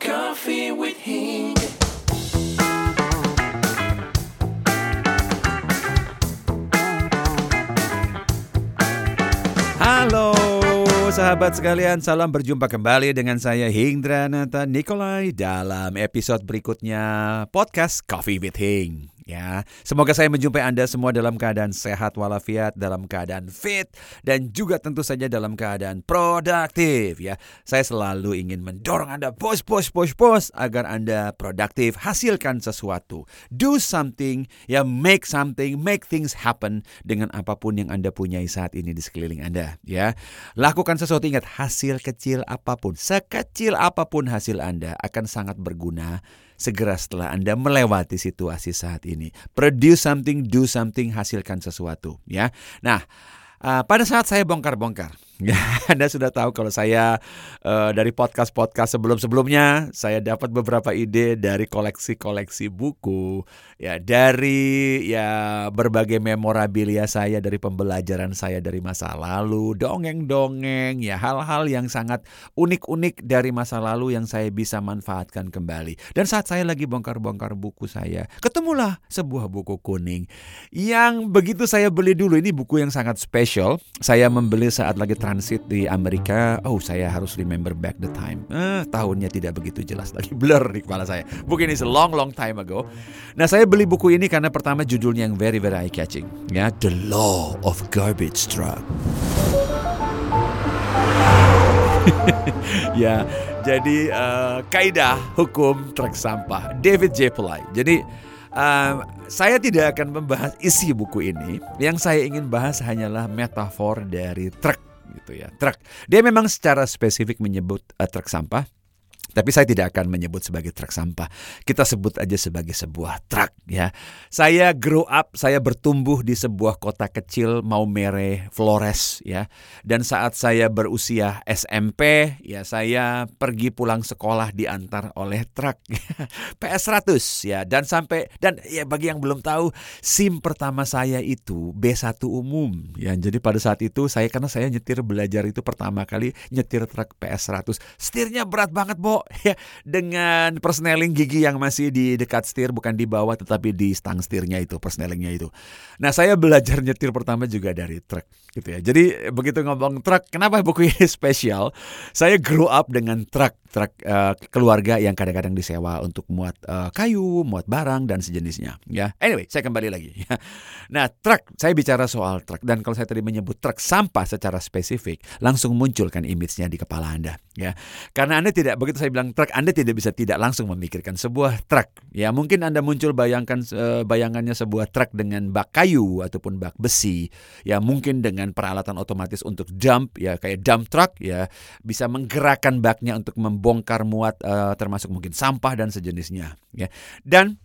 Coffee with Hing. Halo sahabat sekalian, salam berjumpa kembali dengan saya Hingdra Nata Nikolai dalam episode berikutnya podcast Coffee with Hing. Ya, semoga saya menjumpai Anda semua dalam keadaan sehat walafiat, dalam keadaan fit, dan juga tentu saja dalam keadaan produktif. Ya, saya selalu ingin mendorong Anda push, push, push, push agar Anda produktif, hasilkan sesuatu, do something, ya make something, make things happen dengan apa pun yang Anda punyai saat ini di sekeliling Anda. Ya, lakukan sesuatu ingat hasil kecil apa pun, sekecil apa pun hasil Anda akan sangat berguna segera setelah Anda melewati situasi saat ini. Produce something, do something, hasilkan sesuatu, ya. Nah, uh, pada saat saya bongkar-bongkar, Anda sudah tahu kalau saya uh, dari podcast-podcast sebelum-sebelumnya saya dapat beberapa ide dari koleksi-koleksi buku, ya dari ya berbagai memorabilia saya dari pembelajaran saya dari masa lalu, dongeng-dongeng, ya hal-hal yang sangat unik-unik dari masa lalu yang saya bisa manfaatkan kembali. Dan saat saya lagi bongkar-bongkar buku saya, ketemulah sebuah buku kuning yang begitu saya beli dulu ini buku yang sangat spesial. Saya membeli saat lagi transit di Amerika. Oh, saya harus remember back the time. Eh, tahunnya tidak begitu jelas lagi blur di kepala saya. Ini is a long long time ago. Nah, saya beli buku ini karena pertama judulnya yang very very eye catching, ya, The Law of Garbage Truck. ya, jadi uh, kaidah hukum truk sampah David J. Pillay. Jadi uh, saya tidak akan membahas isi buku ini. Yang saya ingin bahas hanyalah metafor dari truk gitu ya. Truk. Dia memang secara spesifik menyebut uh, truk sampah. Tapi saya tidak akan menyebut sebagai truk sampah. Kita sebut aja sebagai sebuah truk ya. Saya grow up, saya bertumbuh di sebuah kota kecil Maumere, Flores ya. Dan saat saya berusia SMP ya saya pergi pulang sekolah diantar oleh truk PS100 ya. Dan sampai dan ya bagi yang belum tahu SIM pertama saya itu B1 umum ya. Jadi pada saat itu saya karena saya nyetir belajar itu pertama kali nyetir truk PS100. Setirnya berat banget, Bo ya dengan persneling gigi yang masih di dekat setir bukan di bawah tetapi di stang setirnya itu persnelingnya itu. Nah saya belajar nyetir pertama juga dari truk gitu ya. Jadi begitu ngomong truk, kenapa buku ini spesial? Saya grow up dengan truk truk uh, keluarga yang kadang-kadang disewa untuk muat uh, kayu, muat barang dan sejenisnya. Ya, anyway saya kembali lagi. Ya. Nah truk, saya bicara soal truk dan kalau saya tadi menyebut truk sampah secara spesifik, langsung munculkan image-nya di kepala anda. Ya, karena anda tidak begitu saya saya bilang truk, Anda tidak bisa tidak langsung memikirkan sebuah truk. Ya, mungkin Anda muncul bayangkan uh, bayangannya sebuah truk dengan bak kayu ataupun bak besi. Ya, mungkin dengan peralatan otomatis untuk dump ya kayak dump truck ya, bisa menggerakkan baknya untuk membongkar muat uh, termasuk mungkin sampah dan sejenisnya, ya. Dan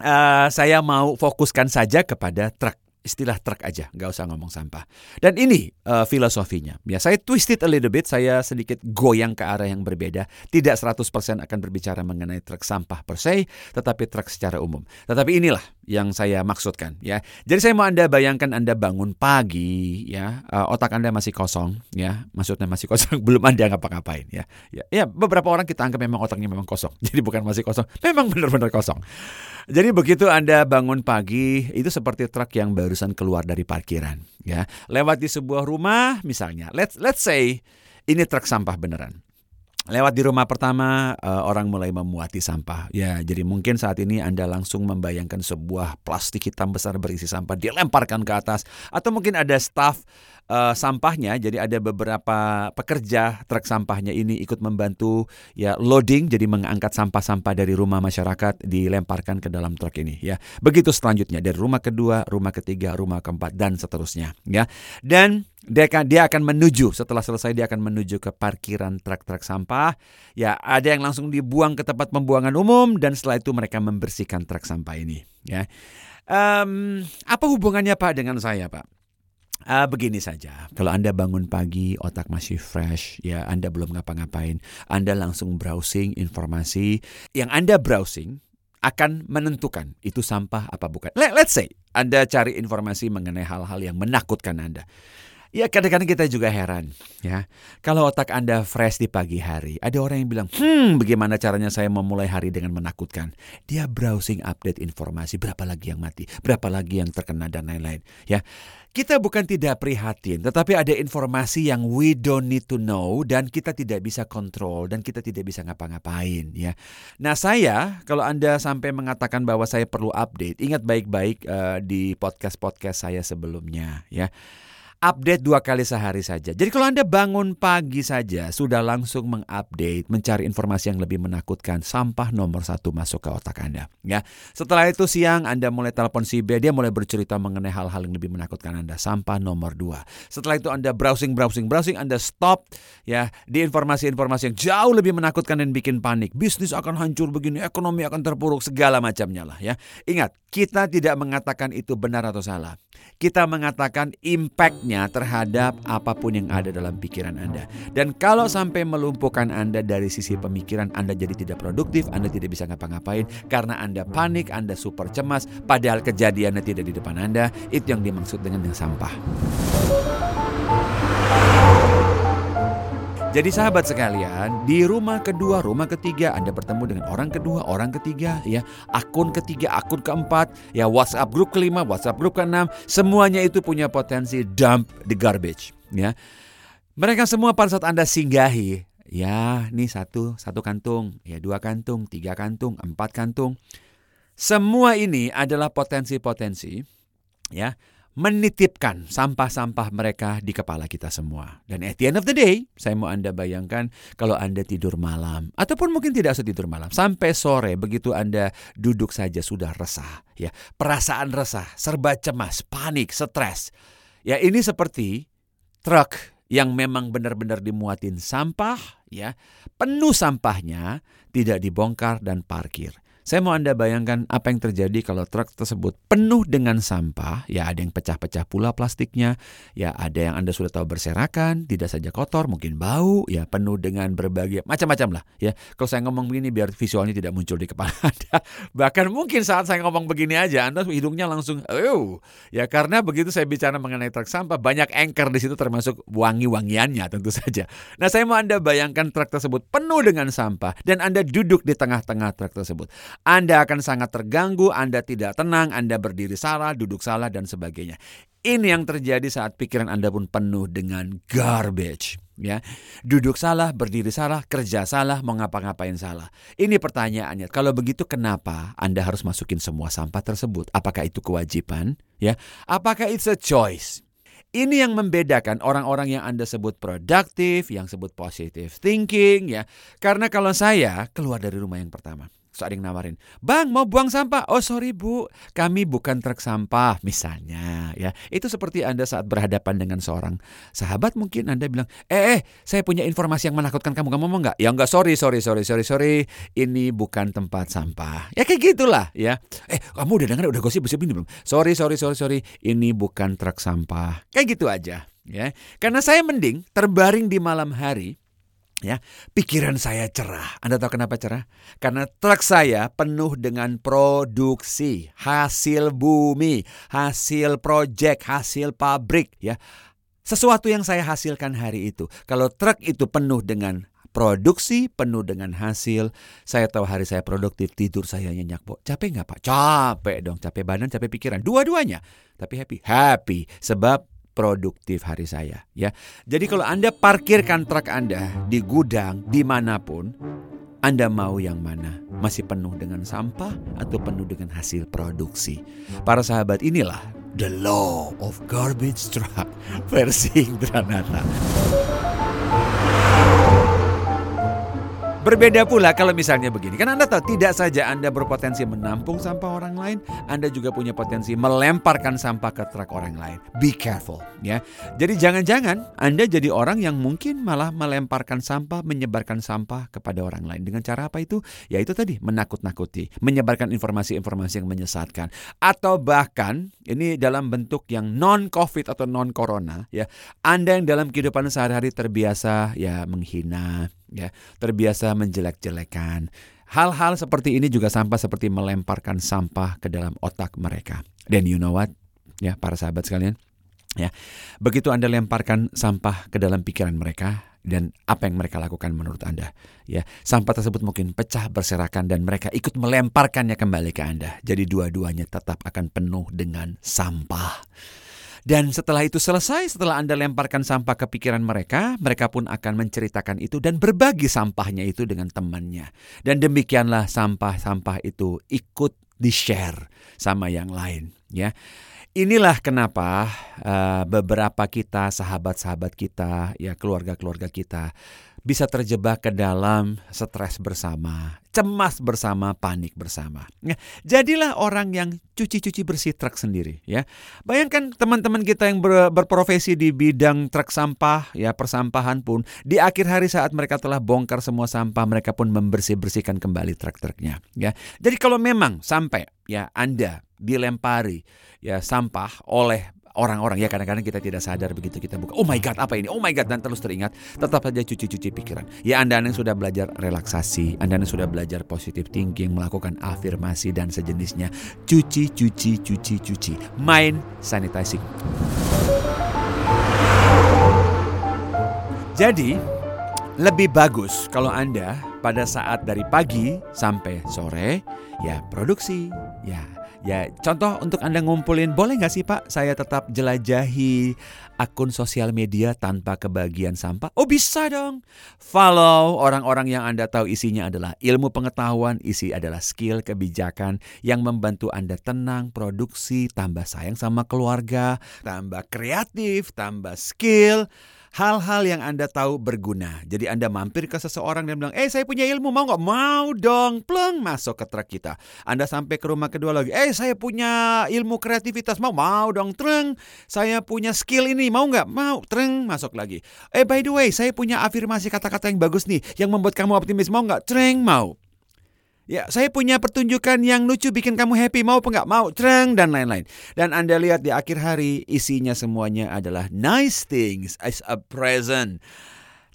uh, saya mau fokuskan saja kepada truk istilah truk aja, nggak usah ngomong sampah. Dan ini uh, filosofinya. Ya, saya twisted a little bit, saya sedikit goyang ke arah yang berbeda. Tidak 100% akan berbicara mengenai truk sampah per se, tetapi truk secara umum. Tetapi inilah yang saya maksudkan ya. Jadi saya mau Anda bayangkan Anda bangun pagi ya, uh, otak Anda masih kosong ya. Maksudnya masih kosong, belum Anda ngapa-ngapain ya. Ya, ya beberapa orang kita anggap memang otaknya memang kosong. Jadi bukan masih kosong, memang benar-benar kosong. Jadi begitu Anda bangun pagi, itu seperti truk yang barusan keluar dari parkiran, ya. Lewat di sebuah rumah misalnya. Let's let's say ini truk sampah beneran. Lewat di rumah pertama, uh, orang mulai memuati sampah. Ya, jadi mungkin saat ini Anda langsung membayangkan sebuah plastik hitam besar berisi sampah dilemparkan ke atas, atau mungkin ada staff uh, sampahnya. Jadi ada beberapa pekerja truk sampahnya ini ikut membantu ya loading, jadi mengangkat sampah-sampah dari rumah masyarakat dilemparkan ke dalam truk ini. Ya, begitu selanjutnya dari rumah kedua, rumah ketiga, rumah keempat dan seterusnya. Ya, dan dia akan dia akan menuju setelah selesai dia akan menuju ke parkiran truk-truk sampah. Ya, ada yang langsung dibuang ke tempat pembuangan umum dan setelah itu mereka membersihkan truk sampah ini. Ya, um, apa hubungannya Pak dengan saya Pak? Uh, begini saja, kalau Anda bangun pagi, otak masih fresh, ya Anda belum ngapa-ngapain, Anda langsung browsing informasi. Yang Anda browsing akan menentukan itu sampah apa bukan. Let's say Anda cari informasi mengenai hal-hal yang menakutkan Anda. Ya kadang-kadang kita juga heran ya. Kalau otak Anda fresh di pagi hari, ada orang yang bilang, hmm bagaimana caranya saya memulai hari dengan menakutkan. Dia browsing update informasi, berapa lagi yang mati, berapa lagi yang terkena dan lain-lain. Ya, kita bukan tidak prihatin, tetapi ada informasi yang we don't need to know dan kita tidak bisa kontrol dan kita tidak bisa ngapa-ngapain ya. Nah saya kalau Anda sampai mengatakan bahwa saya perlu update, ingat baik-baik uh, di podcast-podcast saya sebelumnya ya update dua kali sehari saja. Jadi kalau Anda bangun pagi saja sudah langsung mengupdate, mencari informasi yang lebih menakutkan, sampah nomor satu masuk ke otak Anda. Ya, setelah itu siang Anda mulai telepon si B, dia mulai bercerita mengenai hal-hal yang lebih menakutkan Anda, sampah nomor dua. Setelah itu Anda browsing, browsing, browsing, Anda stop ya di informasi-informasi yang jauh lebih menakutkan dan bikin panik. Bisnis akan hancur begini, ekonomi akan terpuruk, segala macamnya lah ya. Ingat, kita tidak mengatakan itu benar atau salah. Kita mengatakan impactnya terhadap apa pun yang ada dalam pikiran Anda. Dan kalau sampai melumpuhkan Anda dari sisi pemikiran, Anda jadi tidak produktif, Anda tidak bisa ngapa-ngapain karena Anda panik, Anda super cemas, padahal kejadiannya tidak di depan Anda. Itu yang dimaksud dengan yang sampah. Jadi sahabat sekalian, di rumah kedua, rumah ketiga Anda bertemu dengan orang kedua, orang ketiga, ya, akun ketiga, akun keempat, ya WhatsApp grup kelima, WhatsApp grup keenam, semuanya itu punya potensi dump the garbage, ya. Mereka semua pada saat Anda singgahi, ya, nih satu, satu kantung, ya dua kantung, tiga kantung, empat kantung. Semua ini adalah potensi-potensi, ya, menitipkan sampah-sampah mereka di kepala kita semua. Dan at the end of the day, saya mau Anda bayangkan kalau Anda tidur malam ataupun mungkin tidak usah tidur malam, sampai sore begitu Anda duduk saja sudah resah, ya. Perasaan resah, serba cemas, panik, stres. Ya, ini seperti truk yang memang benar-benar dimuatin sampah, ya. Penuh sampahnya, tidak dibongkar dan parkir. Saya mau Anda bayangkan apa yang terjadi kalau truk tersebut penuh dengan sampah, ya ada yang pecah-pecah pula plastiknya, ya ada yang Anda sudah tahu berserakan, tidak saja kotor, mungkin bau, ya penuh dengan berbagai macam-macam lah, ya. Kalau saya ngomong begini biar visualnya tidak muncul di kepala Anda. Bahkan mungkin saat saya ngomong begini aja Anda hidungnya langsung oh, ya karena begitu saya bicara mengenai truk sampah, banyak anchor di situ termasuk wangi-wangiannya tentu saja. Nah, saya mau Anda bayangkan truk tersebut penuh dengan sampah dan Anda duduk di tengah-tengah truk tersebut. Anda akan sangat terganggu, Anda tidak tenang, Anda berdiri salah, duduk salah, dan sebagainya. Ini yang terjadi saat pikiran Anda pun penuh dengan garbage. Ya, duduk salah, berdiri salah, kerja salah, mau ngapa-ngapain salah. Ini pertanyaannya. Kalau begitu, kenapa Anda harus masukin semua sampah tersebut? Apakah itu kewajiban? Ya, apakah it's a choice? Ini yang membedakan orang-orang yang Anda sebut produktif, yang sebut positive thinking ya. Karena kalau saya keluar dari rumah yang pertama, So ada yang nawarin, Bang mau buang sampah? Oh sorry bu, kami bukan truk sampah misalnya ya. Itu seperti Anda saat berhadapan dengan seorang sahabat mungkin Anda bilang, eh, eh saya punya informasi yang menakutkan kamu, kamu mau nggak? Ya nggak sorry, sorry, sorry, sorry, sorry, ini bukan tempat sampah. Ya kayak gitulah ya. Eh kamu udah dengar udah gosip-gosip ini belum? Sorry, sorry, sorry, sorry, ini bukan truk sampah. Kayak gitu aja ya. Karena saya mending terbaring di malam hari Ya, pikiran saya cerah. Anda tahu kenapa cerah? Karena truk saya penuh dengan produksi, hasil bumi, hasil proyek, hasil pabrik ya. Sesuatu yang saya hasilkan hari itu. Kalau truk itu penuh dengan produksi, penuh dengan hasil, saya tahu hari saya produktif, tidur saya nyenyak, Bo. Capek nggak Pak? Capek dong, capek badan, capek pikiran. Dua-duanya. Tapi happy. Happy. Sebab produktif hari saya ya. Jadi kalau Anda parkirkan truk Anda di gudang di mana pun, Anda mau yang mana? Masih penuh dengan sampah atau penuh dengan hasil produksi? Para sahabat inilah the law of garbage truck versi Indranata. Berbeda pula kalau misalnya begini. Kan Anda tahu tidak saja Anda berpotensi menampung sampah orang lain, Anda juga punya potensi melemparkan sampah ke truk orang lain. Be careful ya. Jadi jangan-jangan Anda jadi orang yang mungkin malah melemparkan sampah, menyebarkan sampah kepada orang lain. Dengan cara apa itu? Ya itu tadi, menakut-nakuti, menyebarkan informasi-informasi yang menyesatkan atau bahkan ini dalam bentuk yang non covid atau non corona ya. Anda yang dalam kehidupan sehari-hari terbiasa ya menghina, ya, terbiasa menjelek-jelekan. Hal-hal seperti ini juga sampah seperti melemparkan sampah ke dalam otak mereka. Dan you know what? Ya, para sahabat sekalian, Ya, begitu Anda lemparkan sampah ke dalam pikiran mereka dan apa yang mereka lakukan menurut Anda, ya sampah tersebut mungkin pecah berserakan dan mereka ikut melemparkannya kembali ke Anda. Jadi dua-duanya tetap akan penuh dengan sampah. Dan setelah itu selesai, setelah Anda lemparkan sampah ke pikiran mereka, mereka pun akan menceritakan itu dan berbagi sampahnya itu dengan temannya. Dan demikianlah sampah-sampah itu ikut di-share sama yang lain, ya. Inilah kenapa uh, beberapa kita, sahabat-sahabat kita, ya keluarga-keluarga kita bisa terjebak ke dalam stres bersama, cemas bersama, panik bersama. Ya, jadilah orang yang cuci-cuci bersih truk sendiri ya. Bayangkan teman-teman kita yang ber, berprofesi di bidang truk sampah, ya persampahan pun di akhir hari saat mereka telah bongkar semua sampah, mereka pun membersih-bersihkan kembali truk-truknya ya. Jadi kalau memang sampai ya Anda dilempari ya sampah oleh orang-orang. Ya kadang-kadang kita tidak sadar begitu kita buka oh my god apa ini? Oh my god dan terus teringat tetap saja cuci-cuci pikiran. Ya anda yang sudah belajar relaksasi anda yang sudah belajar positive thinking melakukan afirmasi dan sejenisnya cuci cuci cuci cuci. Mind sanitizing. Jadi lebih bagus kalau anda pada saat dari pagi sampai sore ya produksi ya Ya, contoh untuk Anda ngumpulin, boleh nggak sih Pak saya tetap jelajahi akun sosial media tanpa kebagian sampah? Oh bisa dong. Follow orang-orang yang Anda tahu isinya adalah ilmu pengetahuan, isi adalah skill, kebijakan yang membantu Anda tenang, produksi, tambah sayang sama keluarga, tambah kreatif, tambah skill hal-hal yang Anda tahu berguna. Jadi Anda mampir ke seseorang dan bilang, eh saya punya ilmu, mau nggak? Mau dong, pleng masuk ke truk kita. Anda sampai ke rumah kedua lagi, eh saya punya ilmu kreativitas, mau? Mau dong, treng. Saya punya skill ini, mau nggak? Mau, treng masuk lagi. Eh by the way, saya punya afirmasi kata-kata yang bagus nih, yang membuat kamu optimis, mau nggak? Treng, mau. Ya, saya punya pertunjukan yang lucu bikin kamu happy, mau apa enggak? Mau, cereng dan lain-lain. Dan Anda lihat di akhir hari isinya semuanya adalah nice things as a present.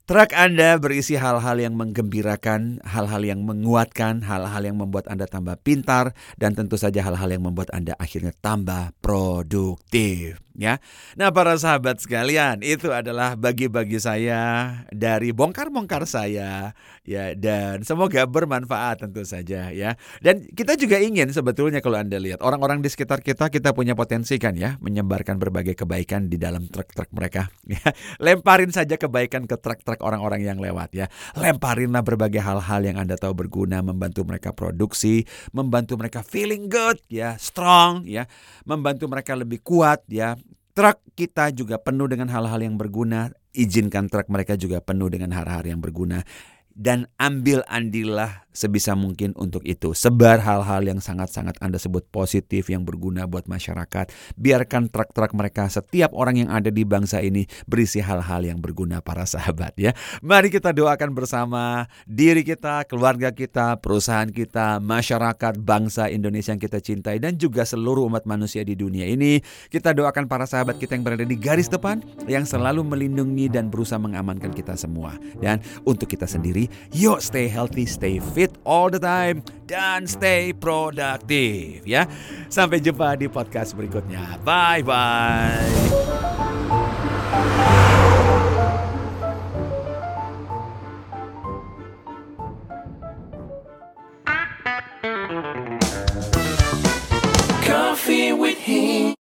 Truk Anda berisi hal-hal yang menggembirakan, hal-hal yang menguatkan, hal-hal yang membuat Anda tambah pintar, dan tentu saja hal-hal yang membuat Anda akhirnya tambah produktif ya. Nah, para sahabat sekalian, itu adalah bagi-bagi saya dari bongkar-bongkar saya ya dan semoga bermanfaat tentu saja ya. Dan kita juga ingin sebetulnya kalau Anda lihat orang-orang di sekitar kita kita punya potensi kan ya menyebarkan berbagai kebaikan di dalam truk-truk mereka ya. Lemparin saja kebaikan ke truk-truk orang-orang yang lewat ya. Lemparinlah berbagai hal-hal yang Anda tahu berguna membantu mereka produksi, membantu mereka feeling good ya, strong ya, membantu mereka lebih kuat ya, Truk kita juga penuh dengan hal-hal yang berguna. Izinkan truk mereka juga penuh dengan hal-hal yang berguna. Dan ambil andilah sebisa mungkin untuk itu. Sebar hal-hal yang sangat-sangat Anda sebut positif yang berguna buat masyarakat. Biarkan truk-truk mereka setiap orang yang ada di bangsa ini berisi hal-hal yang berguna para sahabat ya. Mari kita doakan bersama diri kita, keluarga kita, perusahaan kita, masyarakat, bangsa Indonesia yang kita cintai dan juga seluruh umat manusia di dunia ini. Kita doakan para sahabat kita yang berada di garis depan yang selalu melindungi dan berusaha mengamankan kita semua. Dan untuk kita sendiri, sendiri. Yuk stay healthy, stay fit all the time dan stay produktif ya. Sampai jumpa di podcast berikutnya. Bye bye.